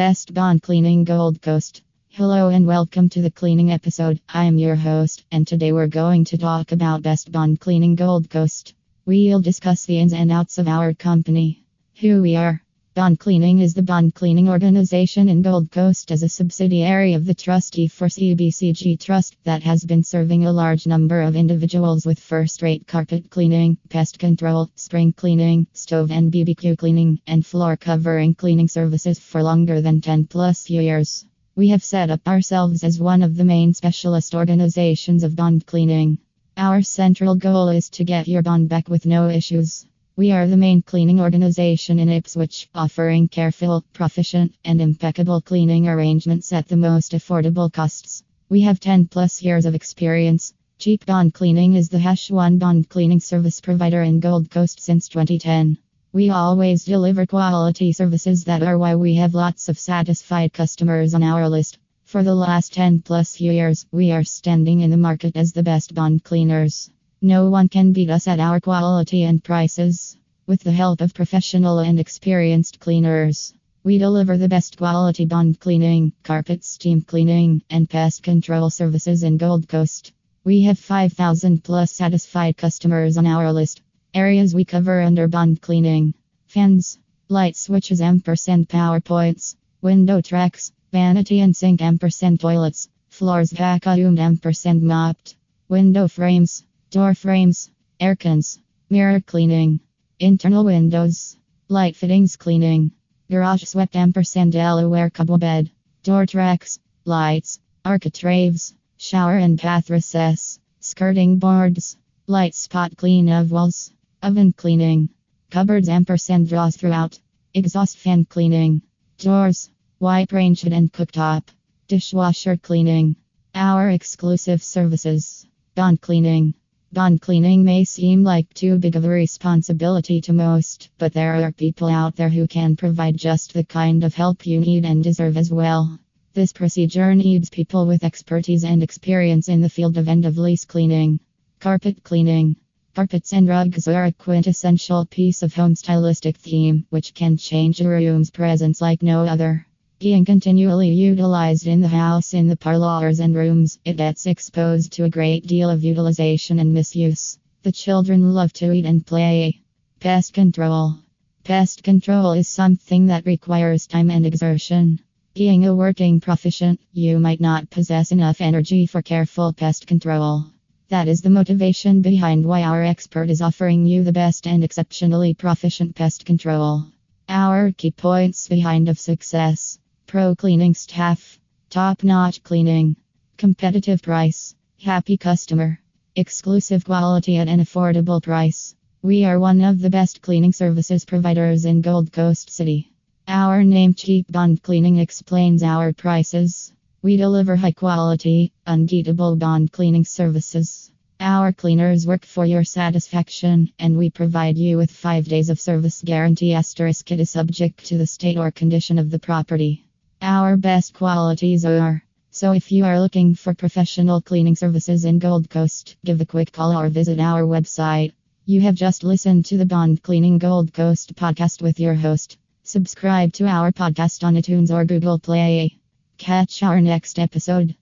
Best Bond Cleaning Gold Coast. Hello and welcome to the cleaning episode. I am your host, and today we're going to talk about Best Bond Cleaning Gold Coast. We'll discuss the ins and outs of our company. Who we are. Bond Cleaning is the bond cleaning organization in Gold Coast as a subsidiary of the trustee for CBCG Trust that has been serving a large number of individuals with first rate carpet cleaning, pest control, spring cleaning, stove and BBQ cleaning, and floor covering cleaning services for longer than 10 plus years. We have set up ourselves as one of the main specialist organizations of bond cleaning. Our central goal is to get your bond back with no issues. We are the main cleaning organization in Ipswich, offering careful, proficient, and impeccable cleaning arrangements at the most affordable costs. We have 10 plus years of experience. Cheap Bond Cleaning is the Hash 1 bond cleaning service provider in Gold Coast since 2010. We always deliver quality services that are why we have lots of satisfied customers on our list. For the last 10 plus years, we are standing in the market as the best bond cleaners. No one can beat us at our quality and prices. With the help of professional and experienced cleaners, we deliver the best quality bond cleaning, carpet steam cleaning, and pest control services in Gold Coast. We have 5,000 plus satisfied customers on our list. Areas we cover under bond cleaning fans, light switches, ampersand power points, window tracks, vanity and sink, ampersand toilets, floors vacuumed, ampersand mopped, window frames. Door frames, aircons, mirror cleaning, internal windows, light fittings cleaning, garage swept ampersand Delaware couple bed, door tracks, lights, architraves, shower and bath recess, skirting boards, light spot clean of walls, oven cleaning, cupboards ampersand draws throughout, exhaust fan cleaning, doors, wipe range hood and cooktop, dishwasher cleaning. Our exclusive services, bond cleaning. Bond cleaning may seem like too big of a responsibility to most, but there are people out there who can provide just the kind of help you need and deserve as well. This procedure needs people with expertise and experience in the field of end of lease cleaning. Carpet cleaning. Carpets and rugs are a quintessential piece of home stylistic theme, which can change a room's presence like no other. Being continually utilized in the house in the parlors and rooms, it gets exposed to a great deal of utilization and misuse. The children love to eat and play. Pest control. Pest control is something that requires time and exertion. Being a working proficient, you might not possess enough energy for careful pest control. That is the motivation behind why our expert is offering you the best and exceptionally proficient pest control. Our key points behind of success. Pro cleaning staff. Top notch cleaning. Competitive price. Happy customer. Exclusive quality at an affordable price. We are one of the best cleaning services providers in Gold Coast City. Our name Cheap Bond Cleaning explains our prices. We deliver high quality, unbeatable bond cleaning services. Our cleaners work for your satisfaction, and we provide you with five days of service guarantee. Asterisk it is subject to the state or condition of the property. Our best qualities are. So if you are looking for professional cleaning services in Gold Coast, give a quick call or visit our website. You have just listened to the Bond Cleaning Gold Coast podcast with your host. Subscribe to our podcast on iTunes or Google Play. Catch our next episode.